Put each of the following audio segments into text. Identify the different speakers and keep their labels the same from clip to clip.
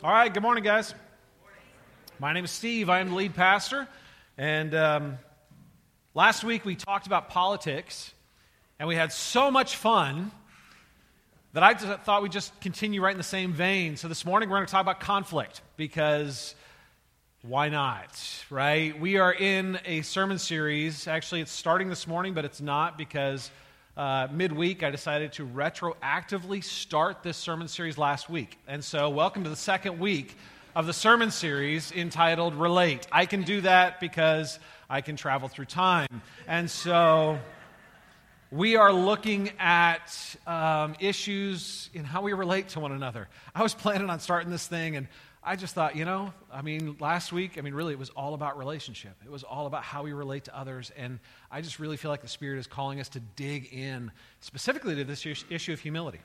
Speaker 1: All right, good morning, guys. My name is Steve. I am the lead pastor. And um, last week we talked about politics, and we had so much fun that I thought we'd just continue right in the same vein. So this morning we're going to talk about conflict because why not, right? We are in a sermon series. Actually, it's starting this morning, but it's not because uh, midweek, I decided to retroactively start this sermon series last week. And so, welcome to the second week of the sermon series entitled Relate. I can do that because I can travel through time. And so, we are looking at um, issues in how we relate to one another. I was planning on starting this thing, and I just thought, you know, I mean, last week, I mean, really, it was all about relationship. It was all about how we relate to others. And I just really feel like the Spirit is calling us to dig in specifically to this issue of humility,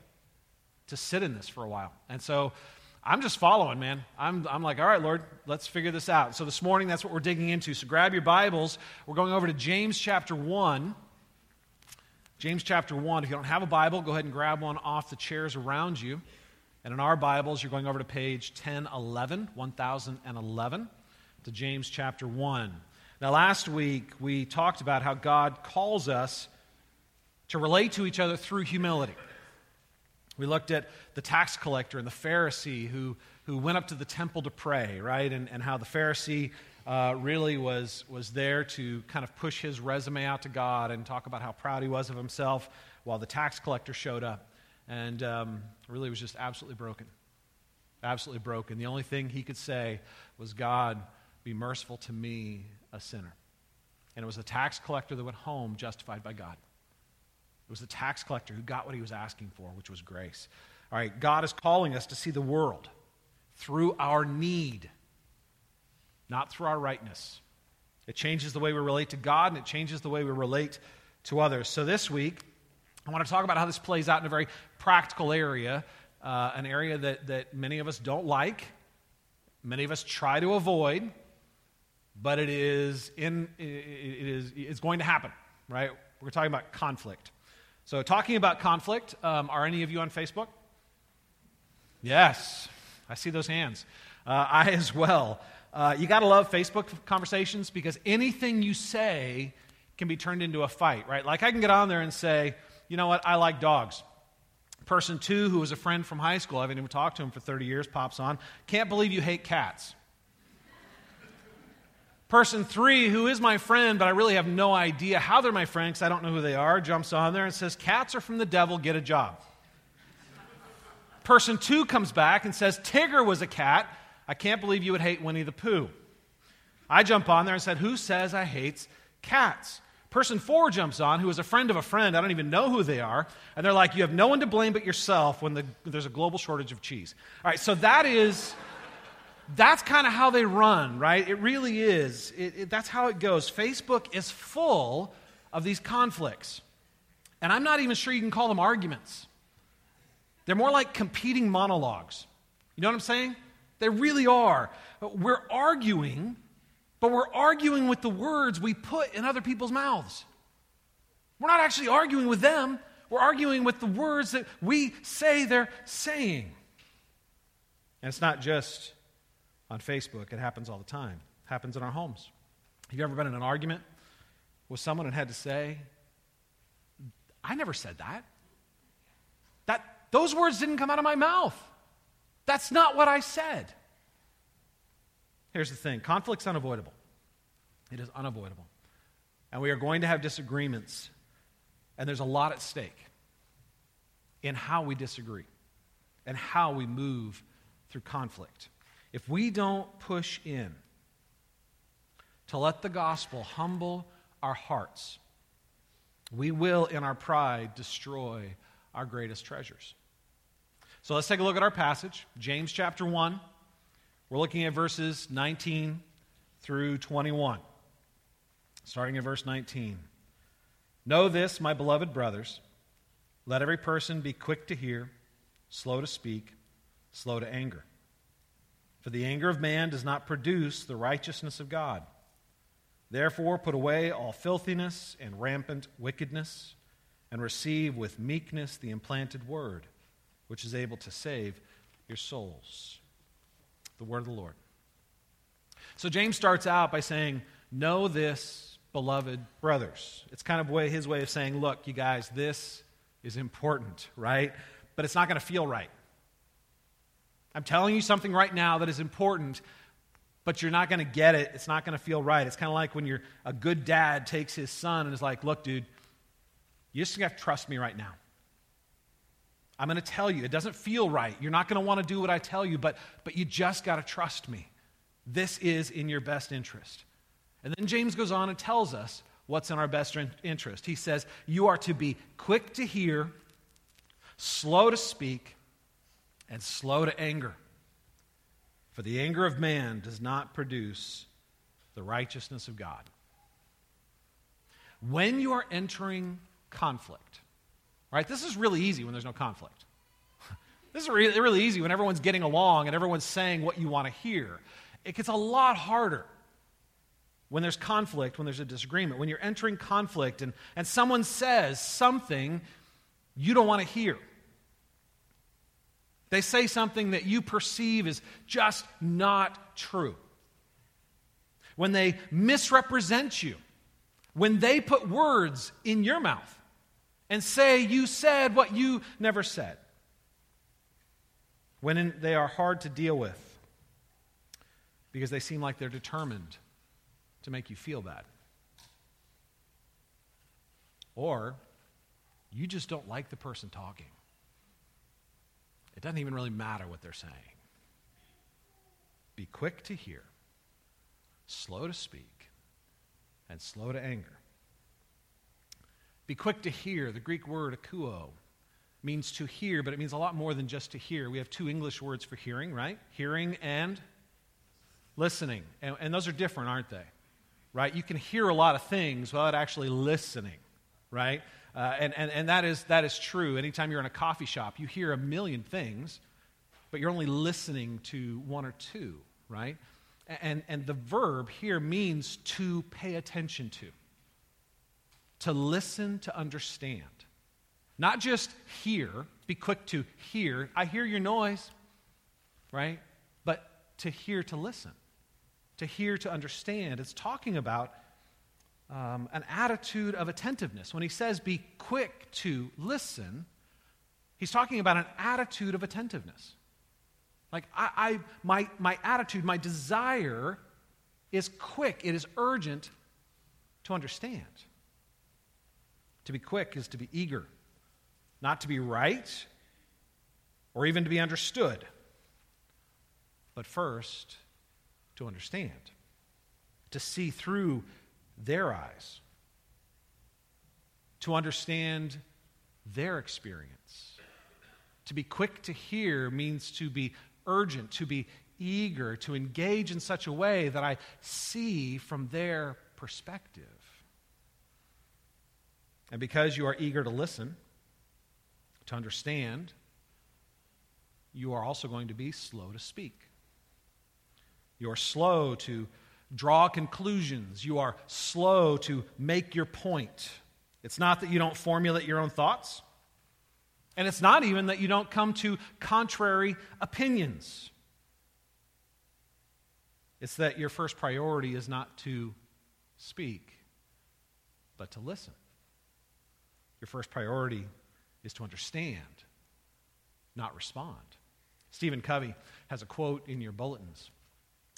Speaker 1: to sit in this for a while. And so I'm just following, man. I'm, I'm like, all right, Lord, let's figure this out. So this morning, that's what we're digging into. So grab your Bibles. We're going over to James chapter 1. James chapter 1. If you don't have a Bible, go ahead and grab one off the chairs around you. And in our Bibles, you're going over to page 1011, 1011, to James chapter 1. Now, last week, we talked about how God calls us to relate to each other through humility. We looked at the tax collector and the Pharisee who, who went up to the temple to pray, right? And, and how the Pharisee uh, really was, was there to kind of push his resume out to God and talk about how proud he was of himself while the tax collector showed up and um, really was just absolutely broken. Absolutely broken. The only thing he could say was, God, be merciful to me, a sinner. And it was the tax collector that went home justified by God. It was the tax collector who got what he was asking for, which was grace. All right, God is calling us to see the world through our need, not through our rightness. It changes the way we relate to God and it changes the way we relate to others. So this week, I want to talk about how this plays out in a very practical area, uh, an area that, that many of us don't like, many of us try to avoid, but it is, in, it is it's going to happen, right? We're talking about conflict. So, talking about conflict, um, are any of you on Facebook? Yes, I see those hands. Uh, I as well. Uh, you got to love Facebook conversations because anything you say can be turned into a fight, right? Like I can get on there and say, you know what? I like dogs. Person two, who was a friend from high school, I haven't even talked to him for 30 years, pops on. Can't believe you hate cats. Person three, who is my friend, but I really have no idea how they're my friend because I don't know who they are, jumps on there and says, Cats are from the devil, get a job. Person two comes back and says, Tigger was a cat. I can't believe you would hate Winnie the Pooh. I jump on there and said, Who says I hate cats? Person four jumps on, who is a friend of a friend. I don't even know who they are. And they're like, You have no one to blame but yourself when the, there's a global shortage of cheese. All right, so that is, that's kind of how they run, right? It really is. It, it, that's how it goes. Facebook is full of these conflicts. And I'm not even sure you can call them arguments. They're more like competing monologues. You know what I'm saying? They really are. We're arguing but we're arguing with the words we put in other people's mouths. We're not actually arguing with them, we're arguing with the words that we say they're saying. And it's not just on Facebook, it happens all the time. It happens in our homes. Have you ever been in an argument with someone and had to say, I never said that. That those words didn't come out of my mouth. That's not what I said. Here's the thing conflict's unavoidable. It is unavoidable. And we are going to have disagreements. And there's a lot at stake in how we disagree and how we move through conflict. If we don't push in to let the gospel humble our hearts, we will, in our pride, destroy our greatest treasures. So let's take a look at our passage, James chapter 1. We're looking at verses 19 through 21. Starting in verse 19. Know this, my beloved brothers. Let every person be quick to hear, slow to speak, slow to anger. For the anger of man does not produce the righteousness of God. Therefore, put away all filthiness and rampant wickedness, and receive with meekness the implanted word, which is able to save your souls. The word of the Lord. So James starts out by saying, Know this, beloved brothers. It's kind of way, his way of saying, Look, you guys, this is important, right? But it's not going to feel right. I'm telling you something right now that is important, but you're not going to get it. It's not going to feel right. It's kind of like when you're, a good dad takes his son and is like, Look, dude, you just have to trust me right now. I'm going to tell you, it doesn't feel right. You're not going to want to do what I tell you, but, but you just got to trust me. This is in your best interest. And then James goes on and tells us what's in our best interest. He says, You are to be quick to hear, slow to speak, and slow to anger. For the anger of man does not produce the righteousness of God. When you are entering conflict, right? This is really easy when there's no conflict. this is really, really easy when everyone's getting along and everyone's saying what you want to hear. It gets a lot harder when there's conflict, when there's a disagreement, when you're entering conflict and, and someone says something you don't want to hear. They say something that you perceive is just not true. When they misrepresent you, when they put words in your mouth and say you said what you never said, when in, they are hard to deal with because they seem like they're determined to make you feel bad. Or you just don't like the person talking. It doesn't even really matter what they're saying. Be quick to hear, slow to speak, and slow to anger. Be quick to hear. The Greek word akuo means to hear, but it means a lot more than just to hear. We have two English words for hearing, right? Hearing and listening. And, and those are different, aren't they? Right? You can hear a lot of things without actually listening, right? Uh, and and, and that, is, that is true. Anytime you're in a coffee shop, you hear a million things, but you're only listening to one or two, right? And, and the verb here means to pay attention to, to listen, to understand. Not just hear, be quick to hear. I hear your noise, right? But to hear, to listen, to hear, to understand. It's talking about um, an attitude of attentiveness. When he says be quick to listen, he's talking about an attitude of attentiveness. Like, I, I, my, my attitude, my desire is quick, it is urgent to understand. To be quick is to be eager, not to be right or even to be understood, but first to understand, to see through their eyes, to understand their experience. To be quick to hear means to be urgent, to be eager, to engage in such a way that I see from their perspective. And because you are eager to listen, to understand, you are also going to be slow to speak. You are slow to draw conclusions. You are slow to make your point. It's not that you don't formulate your own thoughts, and it's not even that you don't come to contrary opinions. It's that your first priority is not to speak, but to listen. Your first priority is to understand, not respond. Stephen Covey has a quote in your bulletins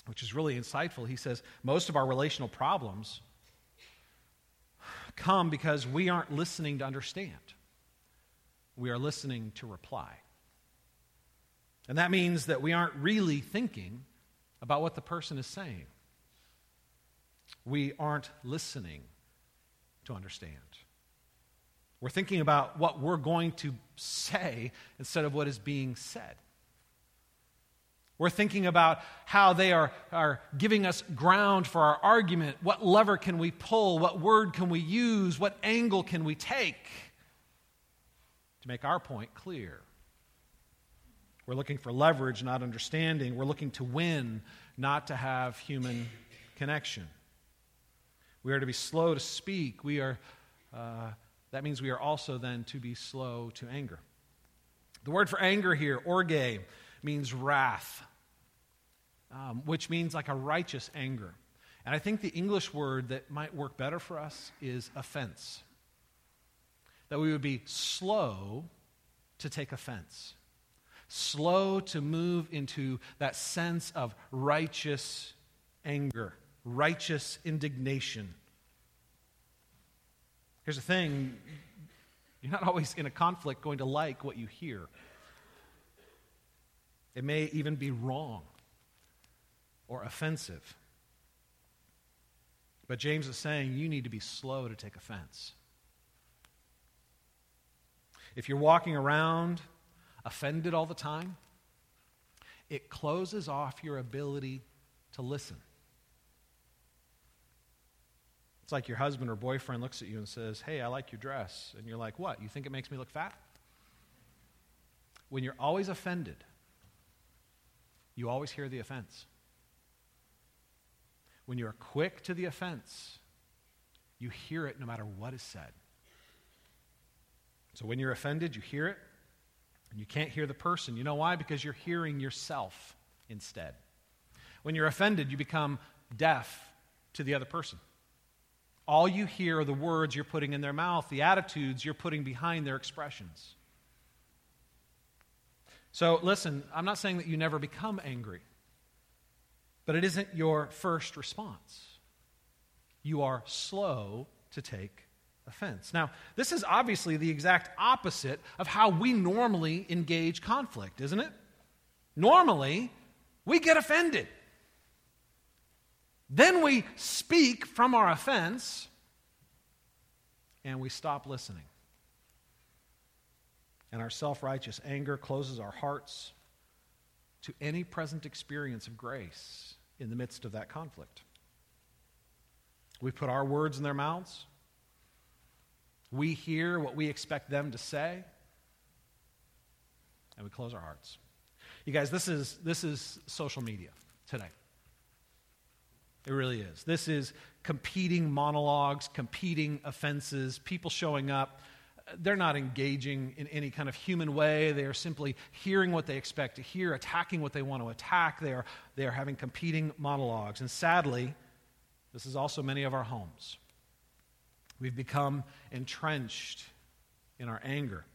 Speaker 1: which is really insightful. He says, Most of our relational problems come because we aren't listening to understand, we are listening to reply. And that means that we aren't really thinking about what the person is saying. We aren't listening to understand. We're thinking about what we're going to say instead of what is being said. We're thinking about how they are, are giving us ground for our argument. What lever can we pull? What word can we use? What angle can we take to make our point clear? We're looking for leverage, not understanding. We're looking to win, not to have human connection. We are to be slow to speak. We are, uh, that means we are also then to be slow to anger. The word for anger here, orge, means wrath. um, which means like a righteous anger. And I think the English word that might work better for us is offense. That we would be slow to take offense, slow to move into that sense of righteous anger, righteous indignation. Here's the thing you're not always in a conflict going to like what you hear. It may even be wrong or offensive. But James is saying you need to be slow to take offense. If you're walking around offended all the time, it closes off your ability to listen. It's like your husband or boyfriend looks at you and says, Hey, I like your dress. And you're like, What? You think it makes me look fat? When you're always offended, you always hear the offense. When you're quick to the offense, you hear it no matter what is said. So when you're offended, you hear it, and you can't hear the person. You know why? Because you're hearing yourself instead. When you're offended, you become deaf to the other person. All you hear are the words you're putting in their mouth, the attitudes you're putting behind their expressions. So, listen, I'm not saying that you never become angry. But it isn't your first response. You are slow to take offense. Now, this is obviously the exact opposite of how we normally engage conflict, isn't it? Normally, we get offended. Then we speak from our offense and we stop listening. And our self righteous anger closes our hearts to any present experience of grace in the midst of that conflict. We put our words in their mouths. We hear what we expect them to say. And we close our hearts. You guys, this is, this is social media today. It really is. This is competing monologues, competing offenses, people showing up they're not engaging in any kind of human way. They are simply hearing what they expect to hear, attacking what they want to attack. They are, they are having competing monologues. And sadly, this is also many of our homes. We've become entrenched in our anger,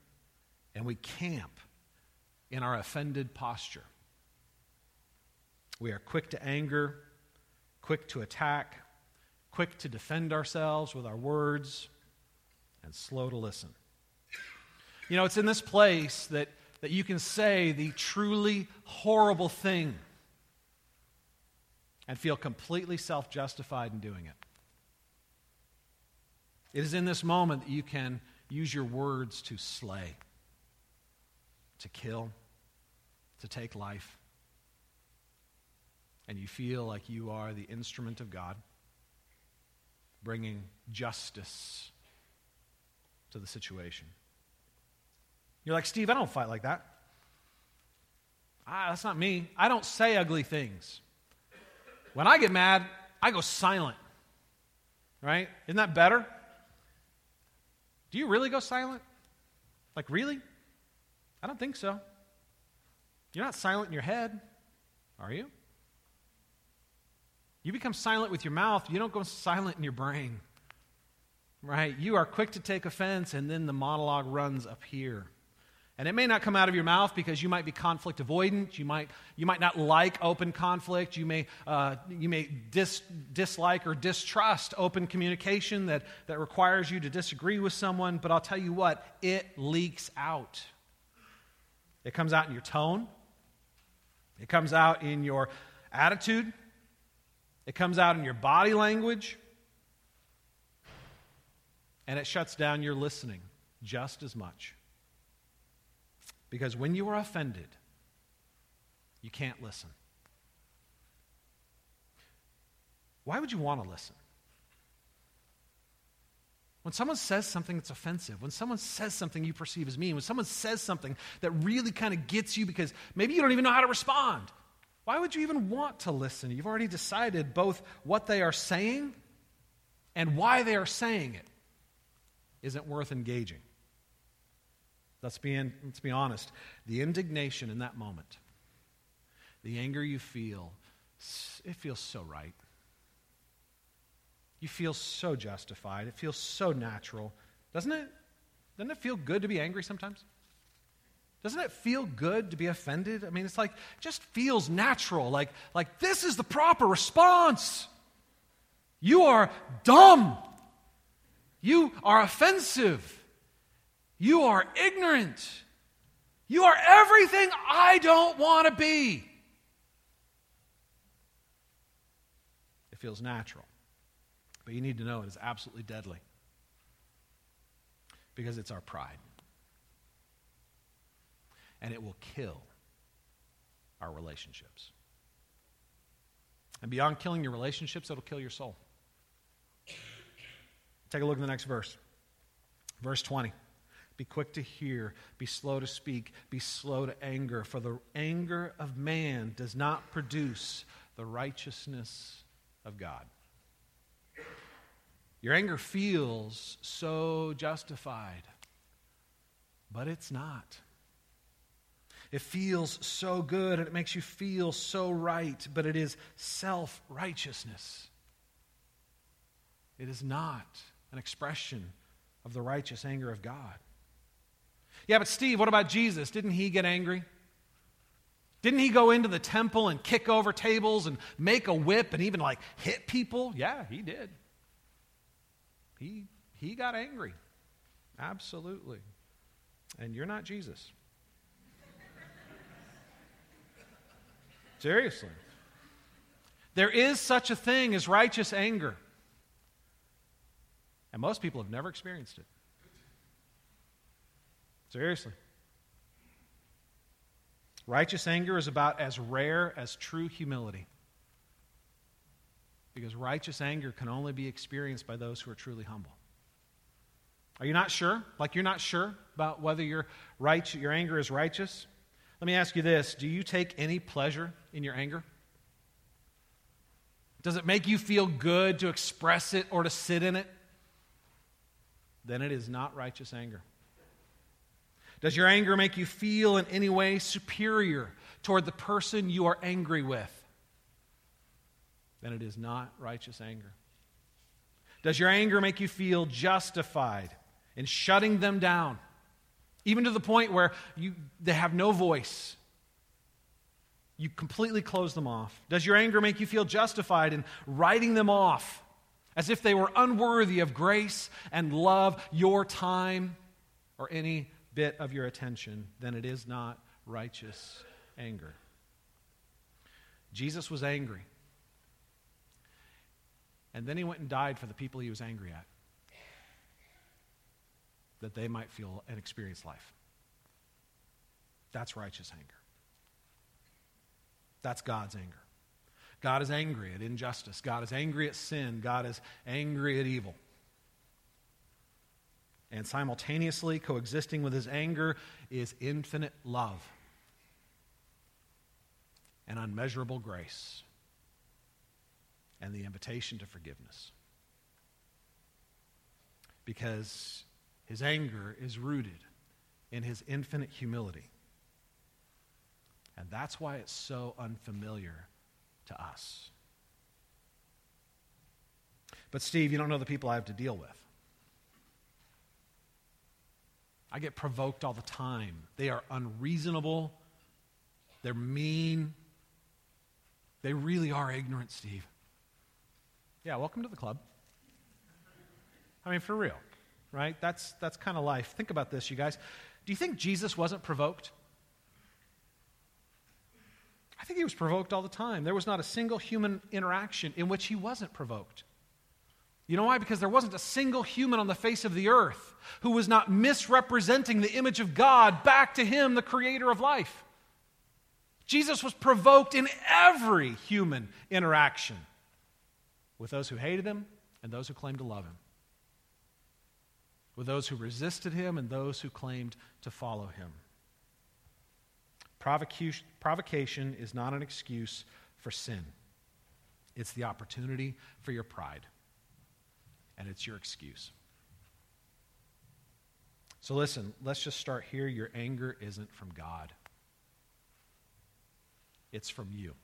Speaker 1: and we camp in our offended posture. We are quick to anger, quick to attack, quick to defend ourselves with our words, and slow to listen. You know, it's in this place that, that you can say the truly horrible thing and feel completely self justified in doing it. It is in this moment that you can use your words to slay, to kill, to take life. And you feel like you are the instrument of God, bringing justice to the situation. You're like, Steve, I don't fight like that. Ah, that's not me. I don't say ugly things. When I get mad, I go silent. Right? Isn't that better? Do you really go silent? Like, really? I don't think so. You're not silent in your head, are you? You become silent with your mouth, you don't go silent in your brain. Right? You are quick to take offense, and then the monologue runs up here. And it may not come out of your mouth because you might be conflict avoidant. You might, you might not like open conflict. You may, uh, you may dis, dislike or distrust open communication that, that requires you to disagree with someone. But I'll tell you what, it leaks out. It comes out in your tone, it comes out in your attitude, it comes out in your body language, and it shuts down your listening just as much. Because when you are offended, you can't listen. Why would you want to listen? When someone says something that's offensive, when someone says something you perceive as mean, when someone says something that really kind of gets you because maybe you don't even know how to respond, why would you even want to listen? You've already decided both what they are saying and why they are saying it isn't worth engaging. Let's be, in, let's be honest. The indignation in that moment, the anger you feel, it feels so right. You feel so justified. It feels so natural. Doesn't it? Doesn't it feel good to be angry sometimes? Doesn't it feel good to be offended? I mean, it's like, it just feels natural. Like, like this is the proper response. You are dumb. You are offensive. You are ignorant. You are everything I don't want to be. It feels natural. But you need to know it is absolutely deadly because it's our pride. And it will kill our relationships. And beyond killing your relationships, it'll kill your soul. Take a look at the next verse. Verse 20. Be quick to hear, be slow to speak, be slow to anger, for the anger of man does not produce the righteousness of God. Your anger feels so justified, but it's not. It feels so good and it makes you feel so right, but it is self righteousness. It is not an expression of the righteous anger of God. Yeah, but Steve, what about Jesus? Didn't he get angry? Didn't he go into the temple and kick over tables and make a whip and even like hit people? Yeah, he did. He, he got angry. Absolutely. And you're not Jesus. Seriously. There is such a thing as righteous anger. And most people have never experienced it. Seriously. Righteous anger is about as rare as true humility. Because righteous anger can only be experienced by those who are truly humble. Are you not sure? Like you're not sure about whether your, right, your anger is righteous? Let me ask you this Do you take any pleasure in your anger? Does it make you feel good to express it or to sit in it? Then it is not righteous anger. Does your anger make you feel in any way superior toward the person you are angry with? then it is not righteous anger. Does your anger make you feel justified in shutting them down, even to the point where you, they have no voice? You completely close them off. Does your anger make you feel justified in writing them off as if they were unworthy of grace and love, your time, or any bit of your attention? Then it is not righteous anger. Jesus was angry. And then he went and died for the people he was angry at, that they might feel and experience life. That's righteous anger. That's God's anger. God is angry at injustice. God is angry at sin. God is angry at evil. And simultaneously coexisting with his anger is infinite love and unmeasurable grace and the invitation to forgiveness. Because his anger is rooted in his infinite humility. And that's why it's so unfamiliar to us. But, Steve, you don't know the people I have to deal with. I get provoked all the time. They are unreasonable, they're mean, they really are ignorant, Steve. Yeah, welcome to the club. I mean, for real, right? That's, that's kind of life. Think about this, you guys. Do you think Jesus wasn't provoked? I think he was provoked all the time. There was not a single human interaction in which he wasn't provoked. You know why? Because there wasn't a single human on the face of the earth who was not misrepresenting the image of God back to him, the creator of life. Jesus was provoked in every human interaction with those who hated him and those who claimed to love him, with those who resisted him and those who claimed to follow him. Provocation, provocation is not an excuse for sin, it's the opportunity for your pride, and it's your excuse. So, listen, let's just start here. Your anger isn't from God, it's from you.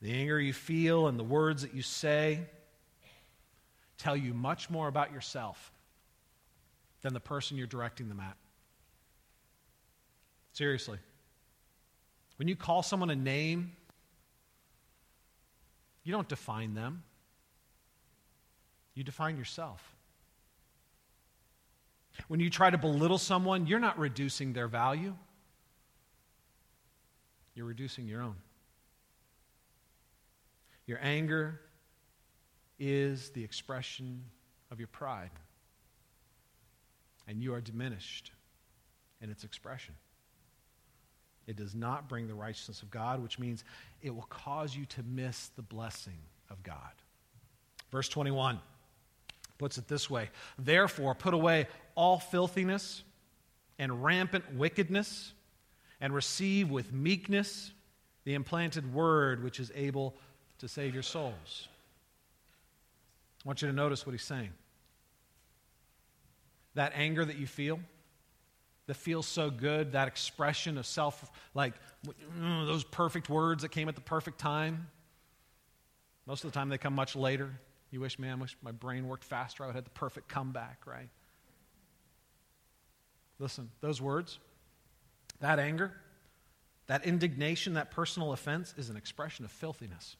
Speaker 1: The anger you feel and the words that you say tell you much more about yourself than the person you're directing them at. Seriously. When you call someone a name, you don't define them, you define yourself. When you try to belittle someone, you're not reducing their value, you're reducing your own. Your anger is the expression of your pride, and you are diminished in its expression. It does not bring the righteousness of God, which means it will cause you to miss the blessing of God. Verse 21 puts it this way Therefore, put away all filthiness and rampant wickedness, and receive with meekness the implanted word which is able to save your souls. I want you to notice what he's saying. That anger that you feel, that feels so good, that expression of self, like mm, those perfect words that came at the perfect time. Most of the time, they come much later. You wish, man, I wish my brain worked faster. I would have the perfect comeback, right? Listen, those words, that anger, that indignation, that personal offense is an expression of filthiness.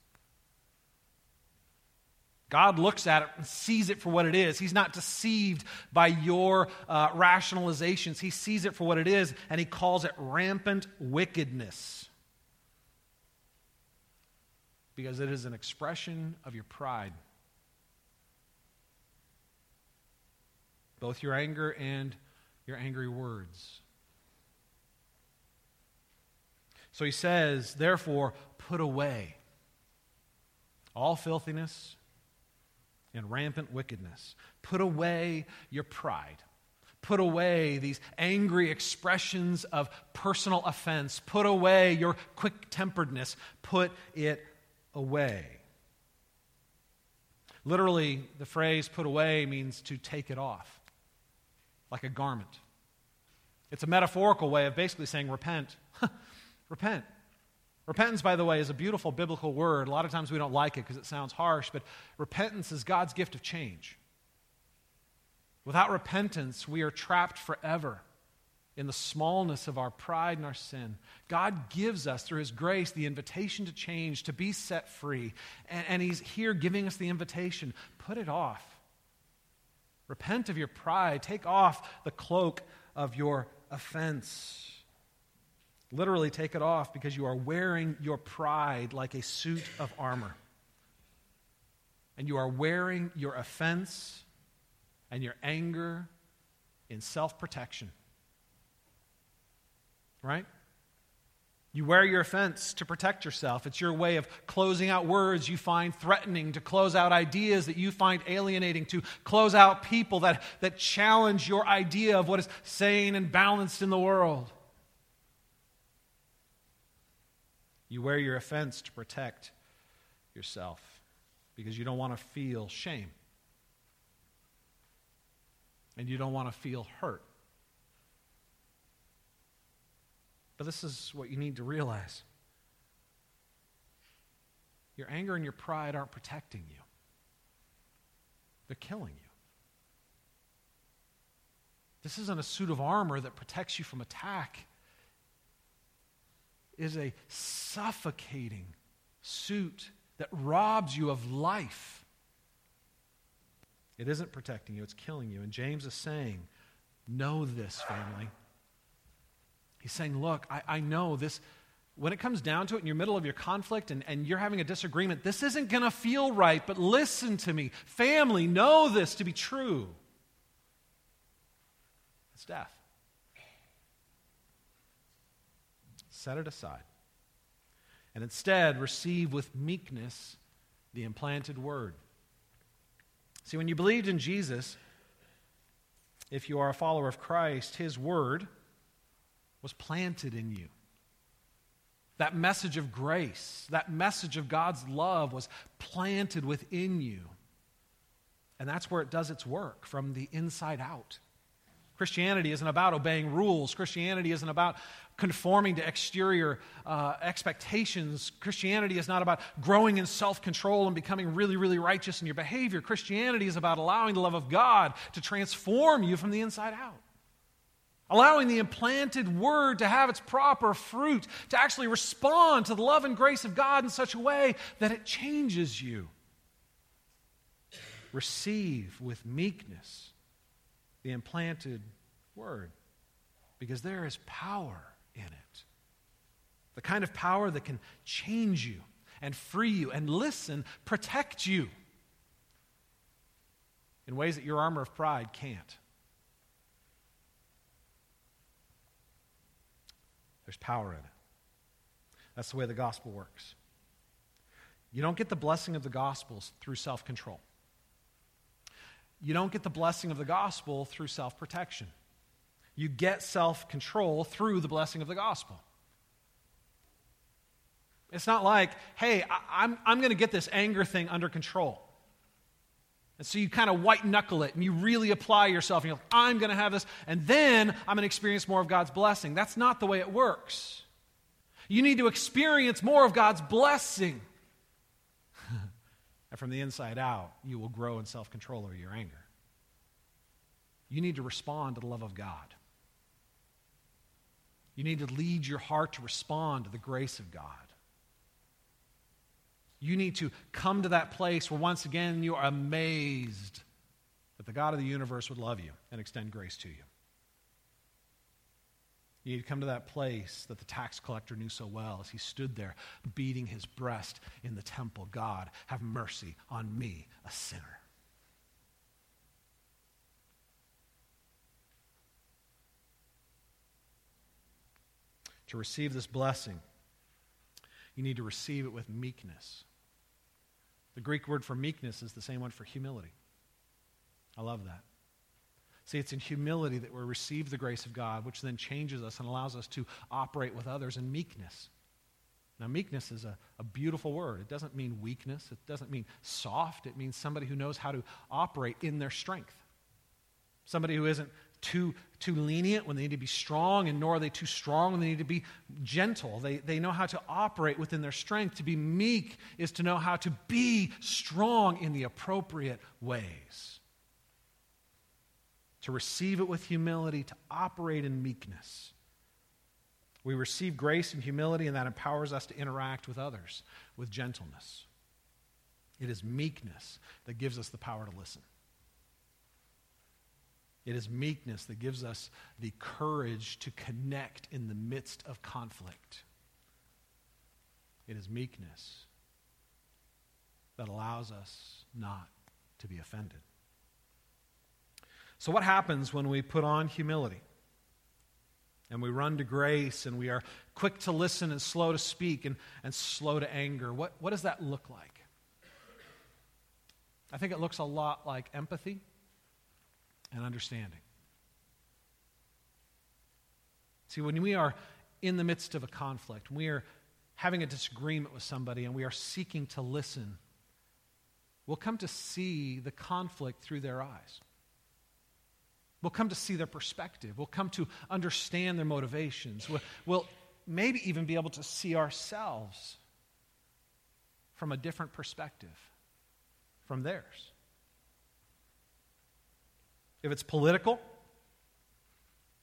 Speaker 1: God looks at it and sees it for what it is. He's not deceived by your uh, rationalizations. He sees it for what it is, and he calls it rampant wickedness. Because it is an expression of your pride. Both your anger and your angry words. So he says, therefore, put away all filthiness and rampant wickedness. Put away your pride. Put away these angry expressions of personal offense. Put away your quick temperedness. Put it away. Literally, the phrase put away means to take it off, like a garment. It's a metaphorical way of basically saying repent. repent. Repentance, by the way, is a beautiful biblical word. A lot of times we don't like it because it sounds harsh, but repentance is God's gift of change. Without repentance, we are trapped forever in the smallness of our pride and our sin. God gives us, through His grace, the invitation to change, to be set free. And, and He's here giving us the invitation put it off. Repent of your pride. Take off the cloak of your offense. Literally, take it off because you are wearing your pride like a suit of armor. And you are wearing your offense and your anger in self protection. Right? You wear your offense to protect yourself. It's your way of closing out words you find threatening, to close out ideas that you find alienating, to close out people that, that challenge your idea of what is sane and balanced in the world. You wear your offense to protect yourself because you don't want to feel shame. And you don't want to feel hurt. But this is what you need to realize your anger and your pride aren't protecting you, they're killing you. This isn't a suit of armor that protects you from attack is a suffocating suit that robs you of life. It isn't protecting you, it's killing you. And James is saying, Know this, family. He's saying, Look, I, I know this. When it comes down to it, in your middle of your conflict and, and you're having a disagreement, this isn't going to feel right, but listen to me. Family, know this to be true. It's death. Set it aside. And instead, receive with meekness the implanted word. See, when you believed in Jesus, if you are a follower of Christ, his word was planted in you. That message of grace, that message of God's love was planted within you. And that's where it does its work from the inside out. Christianity isn't about obeying rules. Christianity isn't about conforming to exterior uh, expectations. Christianity is not about growing in self control and becoming really, really righteous in your behavior. Christianity is about allowing the love of God to transform you from the inside out. Allowing the implanted word to have its proper fruit, to actually respond to the love and grace of God in such a way that it changes you. Receive with meekness the implanted word because there is power in it. The kind of power that can change you and free you and listen, protect you in ways that your armor of pride can't. There's power in it. That's the way the gospel works. You don't get the blessing of the gospels through self control. You don't get the blessing of the gospel through self protection. You get self control through the blessing of the gospel. It's not like, hey, I, am I'm, I'm going to get this anger thing under control. And so you kind of white knuckle it and you really apply yourself and you're like, I'm going to have this, and then I'm going to experience more of God's blessing. That's not the way it works. You need to experience more of God's blessing. and from the inside out, you will grow in self control over your anger. You need to respond to the love of God. You need to lead your heart to respond to the grace of God. You need to come to that place where once again you are amazed that the God of the universe would love you and extend grace to you. You need to come to that place that the tax collector knew so well as he stood there beating his breast in the temple God, have mercy on me, a sinner. To receive this blessing, you need to receive it with meekness. The Greek word for meekness is the same one for humility. I love that. See, it's in humility that we receive the grace of God, which then changes us and allows us to operate with others in meekness. Now, meekness is a, a beautiful word. It doesn't mean weakness, it doesn't mean soft. It means somebody who knows how to operate in their strength. Somebody who isn't too, too lenient when they need to be strong, and nor are they too strong when they need to be gentle. They, they know how to operate within their strength. To be meek is to know how to be strong in the appropriate ways. To receive it with humility, to operate in meekness. We receive grace and humility, and that empowers us to interact with others with gentleness. It is meekness that gives us the power to listen. It is meekness that gives us the courage to connect in the midst of conflict. It is meekness that allows us not to be offended. So, what happens when we put on humility and we run to grace and we are quick to listen and slow to speak and, and slow to anger? What, what does that look like? I think it looks a lot like empathy and understanding. See, when we are in the midst of a conflict, we are having a disagreement with somebody and we are seeking to listen, we'll come to see the conflict through their eyes. We'll come to see their perspective. We'll come to understand their motivations. We'll, we'll maybe even be able to see ourselves from a different perspective from theirs. If it's political,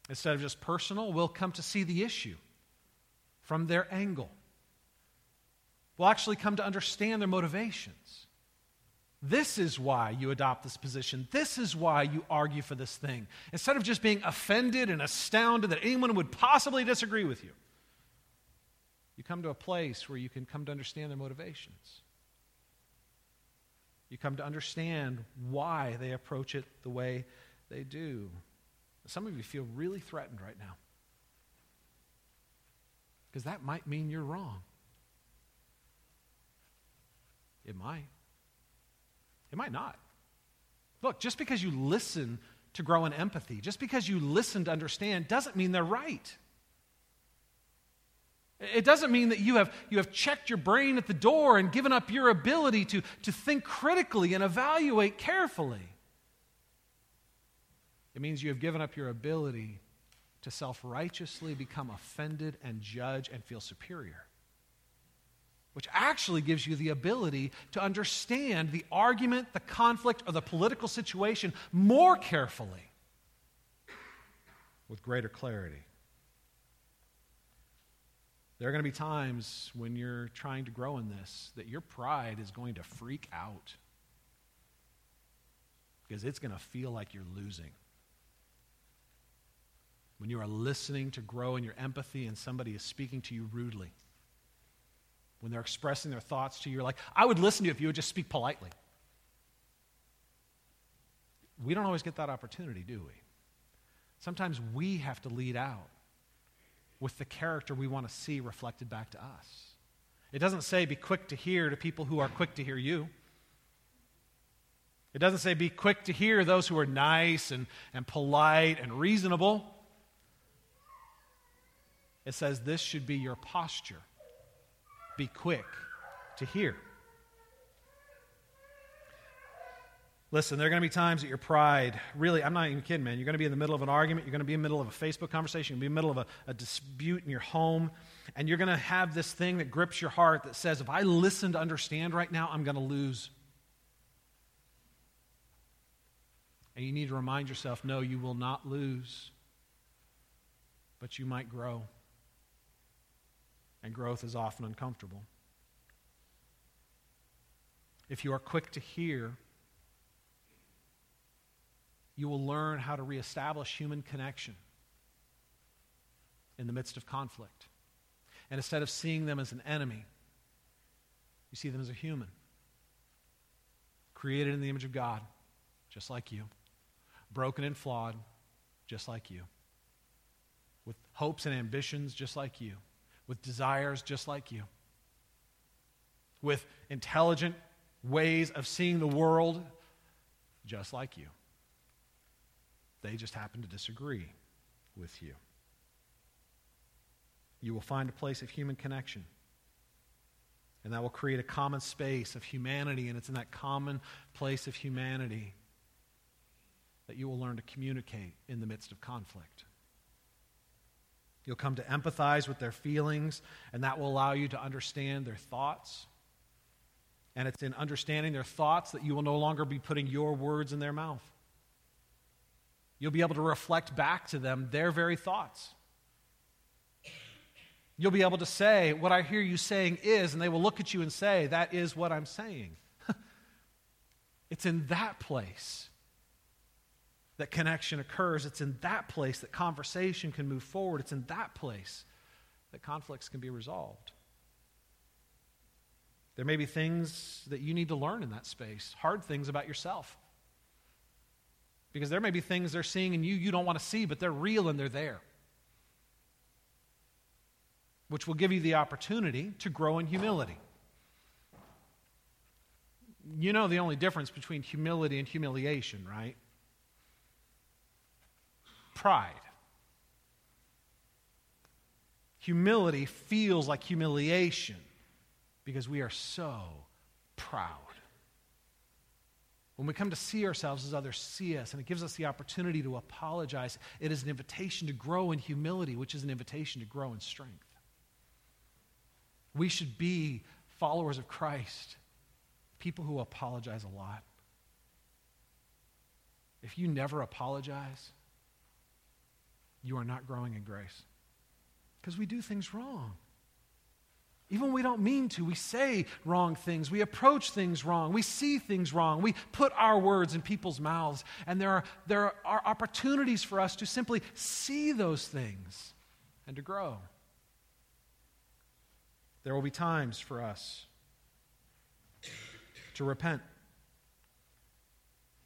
Speaker 1: instead of just personal, we'll come to see the issue from their angle. We'll actually come to understand their motivations. This is why you adopt this position. This is why you argue for this thing. Instead of just being offended and astounded that anyone would possibly disagree with you, you come to a place where you can come to understand their motivations. You come to understand why they approach it the way they do. Some of you feel really threatened right now. Because that might mean you're wrong. It might. It might not. Look, just because you listen to grow in empathy, just because you listen to understand, doesn't mean they're right. It doesn't mean that you have, you have checked your brain at the door and given up your ability to, to think critically and evaluate carefully. It means you have given up your ability to self righteously become offended and judge and feel superior. Which actually gives you the ability to understand the argument, the conflict, or the political situation more carefully with greater clarity. There are going to be times when you're trying to grow in this that your pride is going to freak out because it's going to feel like you're losing. When you are listening to grow in your empathy and somebody is speaking to you rudely, when they're expressing their thoughts to you, you're like, I would listen to you if you would just speak politely. We don't always get that opportunity, do we? Sometimes we have to lead out with the character we want to see reflected back to us. It doesn't say be quick to hear to people who are quick to hear you. It doesn't say be quick to hear those who are nice and, and polite and reasonable. It says this should be your posture. Be quick to hear. Listen, there are going to be times that your pride, really, I'm not even kidding, man. You're going to be in the middle of an argument. You're going to be in the middle of a Facebook conversation. You're going to be in the middle of a, a dispute in your home. And you're going to have this thing that grips your heart that says, if I listen to understand right now, I'm going to lose. And you need to remind yourself no, you will not lose, but you might grow. And growth is often uncomfortable. If you are quick to hear, you will learn how to reestablish human connection in the midst of conflict. And instead of seeing them as an enemy, you see them as a human, created in the image of God, just like you broken and flawed, just like you, with hopes and ambitions, just like you, with desires, just like you, with intelligent ways of seeing the world, just like you. They just happen to disagree with you. You will find a place of human connection. And that will create a common space of humanity, and it's in that common place of humanity that you will learn to communicate in the midst of conflict. You'll come to empathize with their feelings, and that will allow you to understand their thoughts. And it's in understanding their thoughts that you will no longer be putting your words in their mouth. You'll be able to reflect back to them their very thoughts. You'll be able to say, What I hear you saying is, and they will look at you and say, That is what I'm saying. it's in that place that connection occurs. It's in that place that conversation can move forward. It's in that place that conflicts can be resolved. There may be things that you need to learn in that space, hard things about yourself. Because there may be things they're seeing in you you don't want to see, but they're real and they're there. Which will give you the opportunity to grow in humility. You know the only difference between humility and humiliation, right? Pride. Humility feels like humiliation because we are so proud. When we come to see ourselves as others see us, and it gives us the opportunity to apologize, it is an invitation to grow in humility, which is an invitation to grow in strength. We should be followers of Christ, people who apologize a lot. If you never apologize, you are not growing in grace. Because we do things wrong. Even when we don't mean to, we say wrong things. We approach things wrong. We see things wrong. We put our words in people's mouths. And there are, there are opportunities for us to simply see those things and to grow. There will be times for us to repent.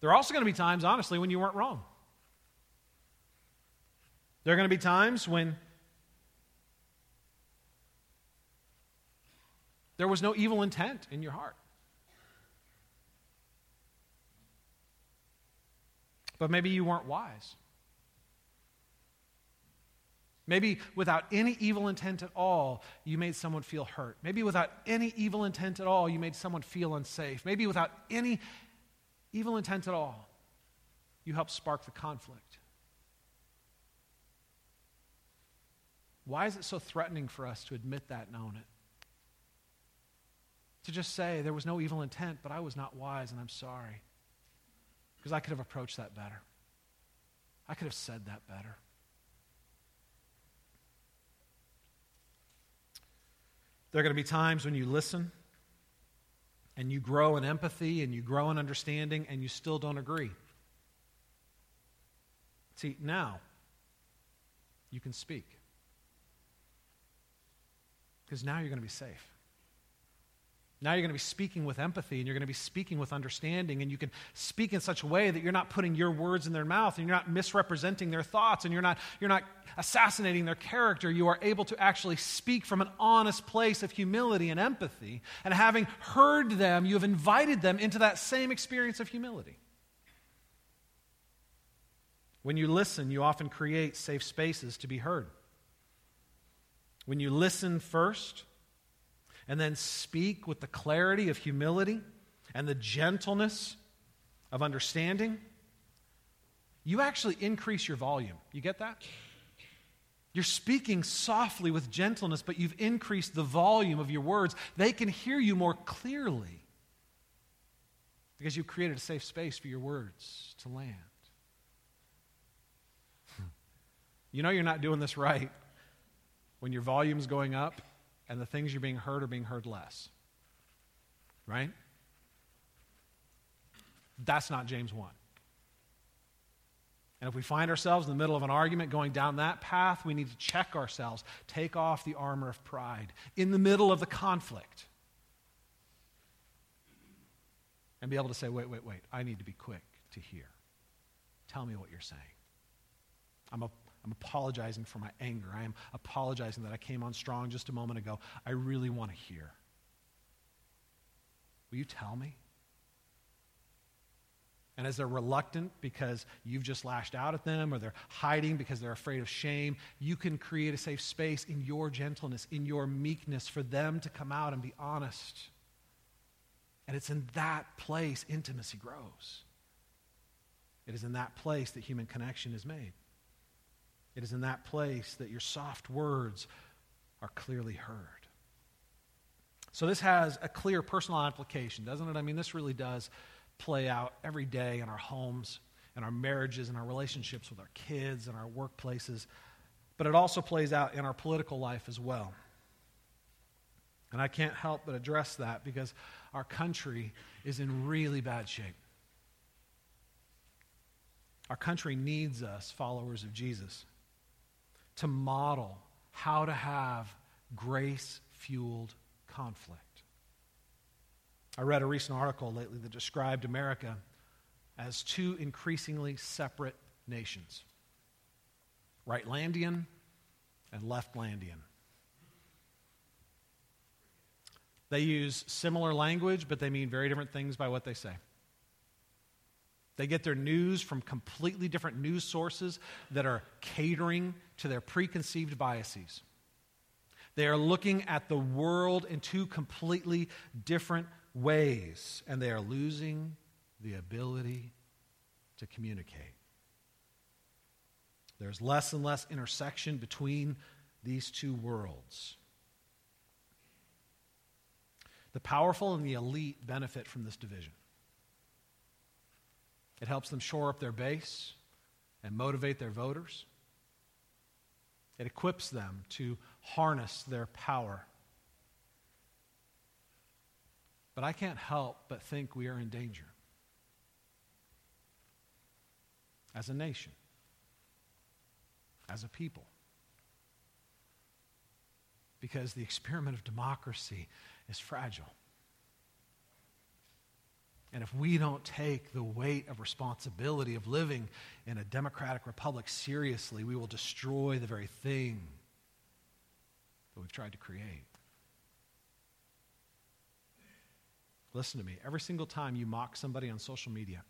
Speaker 1: There are also going to be times, honestly, when you weren't wrong. There are going to be times when there was no evil intent in your heart. But maybe you weren't wise. Maybe without any evil intent at all, you made someone feel hurt. Maybe without any evil intent at all, you made someone feel unsafe. Maybe without any evil intent at all, you helped spark the conflict. Why is it so threatening for us to admit that and own it? To just say, there was no evil intent, but I was not wise and I'm sorry. Because I could have approached that better. I could have said that better. There are going to be times when you listen and you grow in empathy and you grow in understanding and you still don't agree. See, now you can speak. Because now you're going to be safe. Now you're going to be speaking with empathy and you're going to be speaking with understanding, and you can speak in such a way that you're not putting your words in their mouth and you're not misrepresenting their thoughts and you're not, you're not assassinating their character. You are able to actually speak from an honest place of humility and empathy. And having heard them, you have invited them into that same experience of humility. When you listen, you often create safe spaces to be heard. When you listen first, and then speak with the clarity of humility and the gentleness of understanding, you actually increase your volume. You get that? You're speaking softly with gentleness, but you've increased the volume of your words. They can hear you more clearly because you've created a safe space for your words to land. You know you're not doing this right when your volume's going up and the things you're being heard are being heard less. Right? That's not James 1. And if we find ourselves in the middle of an argument going down that path, we need to check ourselves, take off the armor of pride in the middle of the conflict, and be able to say, wait, wait, wait, I need to be quick to hear. Tell me what you're saying. I'm a I'm apologizing for my anger. I am apologizing that I came on strong just a moment ago. I really want to hear. Will you tell me? And as they're reluctant because you've just lashed out at them, or they're hiding because they're afraid of shame, you can create a safe space in your gentleness, in your meekness, for them to come out and be honest. And it's in that place intimacy grows. It is in that place that human connection is made. It is in that place that your soft words are clearly heard. So, this has a clear personal application, doesn't it? I mean, this really does play out every day in our homes, in our marriages, in our relationships with our kids, in our workplaces, but it also plays out in our political life as well. And I can't help but address that because our country is in really bad shape. Our country needs us, followers of Jesus to model how to have grace fueled conflict. I read a recent article lately that described America as two increasingly separate nations Rightlandian and Leftlandian. They use similar language, but they mean very different things by what they say. They get their news from completely different news sources that are catering to their preconceived biases. They are looking at the world in two completely different ways, and they are losing the ability to communicate. There's less and less intersection between these two worlds. The powerful and the elite benefit from this division. It helps them shore up their base and motivate their voters. It equips them to harness their power. But I can't help but think we are in danger as a nation, as a people. Because the experiment of democracy is fragile. And if we don't take the weight of responsibility of living in a democratic republic seriously, we will destroy the very thing that we've tried to create. Listen to me. Every single time you mock somebody on social media,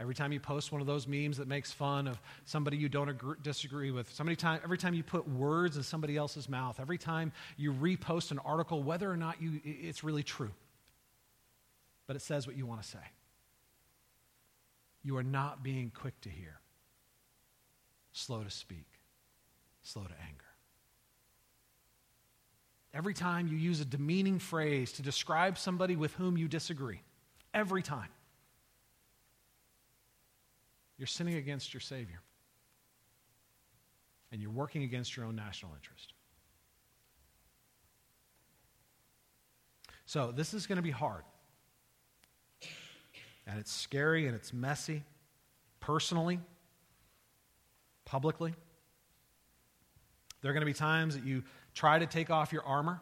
Speaker 1: every time you post one of those memes that makes fun of somebody you don't agree, disagree with, somebody time, every time you put words in somebody else's mouth, every time you repost an article, whether or not you, it's really true but it says what you want to say. You are not being quick to hear, slow to speak, slow to anger. Every time you use a demeaning phrase to describe somebody with whom you disagree, every time, you're sinning against your Savior. And you're working against your own national interest. So, this is going to be hard. And it's scary and it's messy, personally, publicly. There are going to be times that you try to take off your armor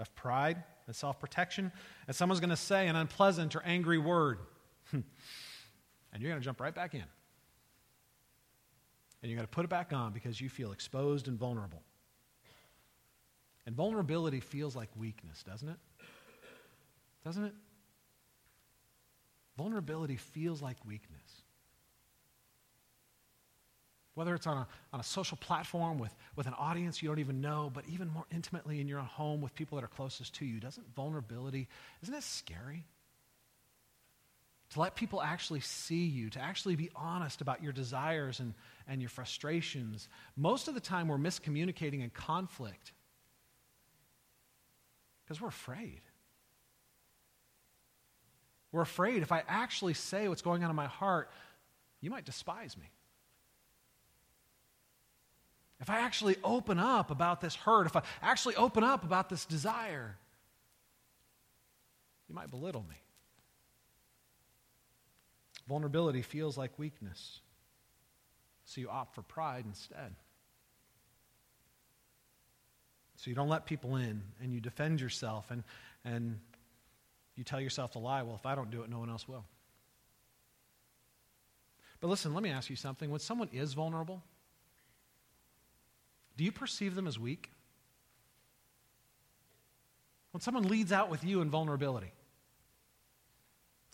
Speaker 1: of pride and self protection, and someone's going to say an unpleasant or angry word, and you're going to jump right back in. And you're going to put it back on because you feel exposed and vulnerable. And vulnerability feels like weakness, doesn't it? Doesn't it? Vulnerability feels like weakness. Whether it's on a, on a social platform with, with an audience you don't even know, but even more intimately in your own home with people that are closest to you, doesn't vulnerability, isn't it scary? To let people actually see you, to actually be honest about your desires and, and your frustrations. Most of the time, we're miscommunicating in conflict because we're afraid. We're afraid if I actually say what's going on in my heart, you might despise me. If I actually open up about this hurt, if I actually open up about this desire, you might belittle me. Vulnerability feels like weakness, so you opt for pride instead. So you don't let people in and you defend yourself and, and you tell yourself the lie, well, if I don't do it, no one else will. But listen, let me ask you something. When someone is vulnerable, do you perceive them as weak? When someone leads out with you in vulnerability,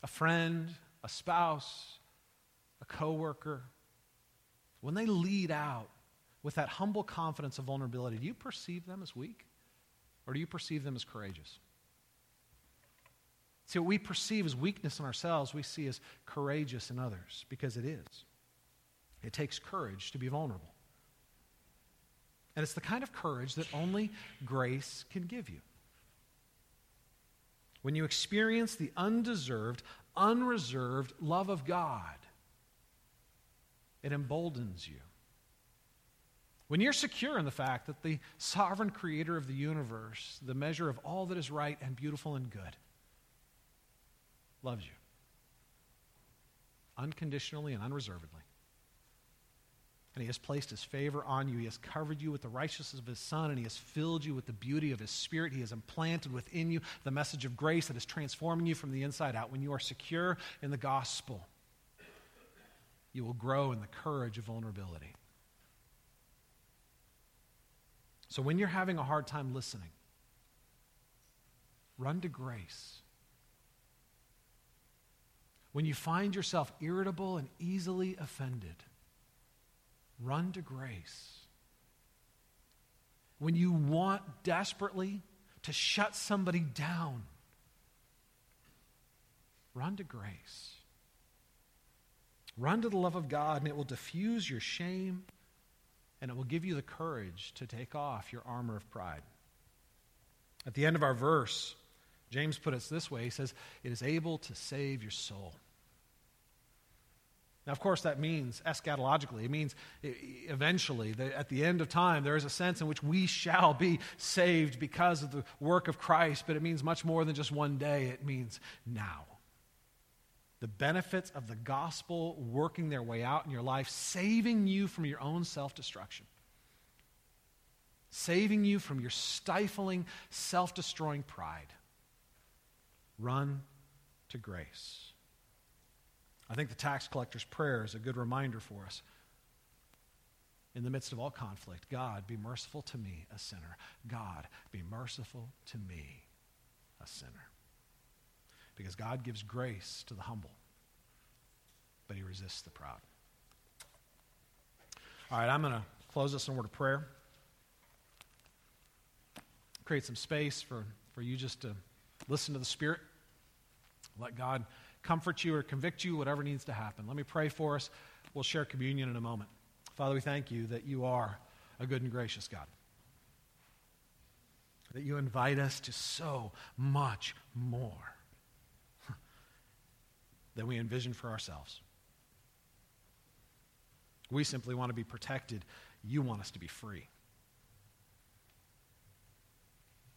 Speaker 1: a friend, a spouse, a coworker, when they lead out with that humble confidence of vulnerability, do you perceive them as weak or do you perceive them as courageous? See, what we perceive as weakness in ourselves, we see as courageous in others because it is. It takes courage to be vulnerable. And it's the kind of courage that only grace can give you. When you experience the undeserved, unreserved love of God, it emboldens you. When you're secure in the fact that the sovereign creator of the universe, the measure of all that is right and beautiful and good, loves you unconditionally and unreservedly. And he has placed his favor on you. He has covered you with the righteousness of his Son, and he has filled you with the beauty of his Spirit. He has implanted within you the message of grace that is transforming you from the inside out. When you are secure in the gospel, you will grow in the courage of vulnerability. So when you're having a hard time listening, run to grace. When you find yourself irritable and easily offended, Run to grace. When you want desperately to shut somebody down, run to grace. Run to the love of God, and it will diffuse your shame, and it will give you the courage to take off your armor of pride. At the end of our verse, James put it this way He says, It is able to save your soul. Now, of course, that means eschatologically. It means eventually, at the end of time, there is a sense in which we shall be saved because of the work of Christ, but it means much more than just one day. It means now. The benefits of the gospel working their way out in your life, saving you from your own self destruction, saving you from your stifling, self destroying pride. Run to grace. I think the tax collector's prayer is a good reminder for us. In the midst of all conflict, God, be merciful to me, a sinner. God, be merciful to me, a sinner. Because God gives grace to the humble, but he resists the proud. All right, I'm going to close this in a word of prayer. Create some space for, for you just to listen to the Spirit. Let God comfort you or convict you, whatever needs to happen. Let me pray for us. We'll share communion in a moment. Father, we thank you that you are a good and gracious God. That you invite us to so much more than we envision for ourselves. We simply want to be protected. You want us to be free.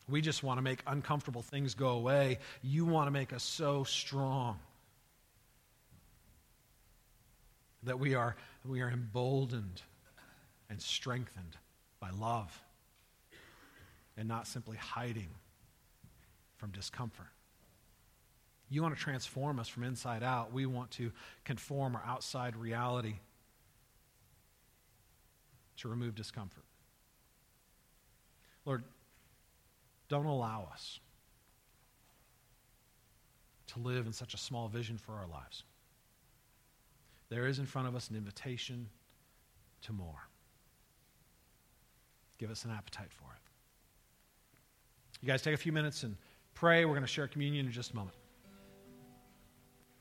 Speaker 1: We just want to make uncomfortable things go away. You want to make us so strong that we are, we are emboldened and strengthened by love and not simply hiding from discomfort. You want to transform us from inside out. We want to conform our outside reality to remove discomfort. Lord, don't allow us to live in such a small vision for our lives. There is in front of us an invitation to more. Give us an appetite for it. You guys take a few minutes and pray. We're going to share communion in just a moment.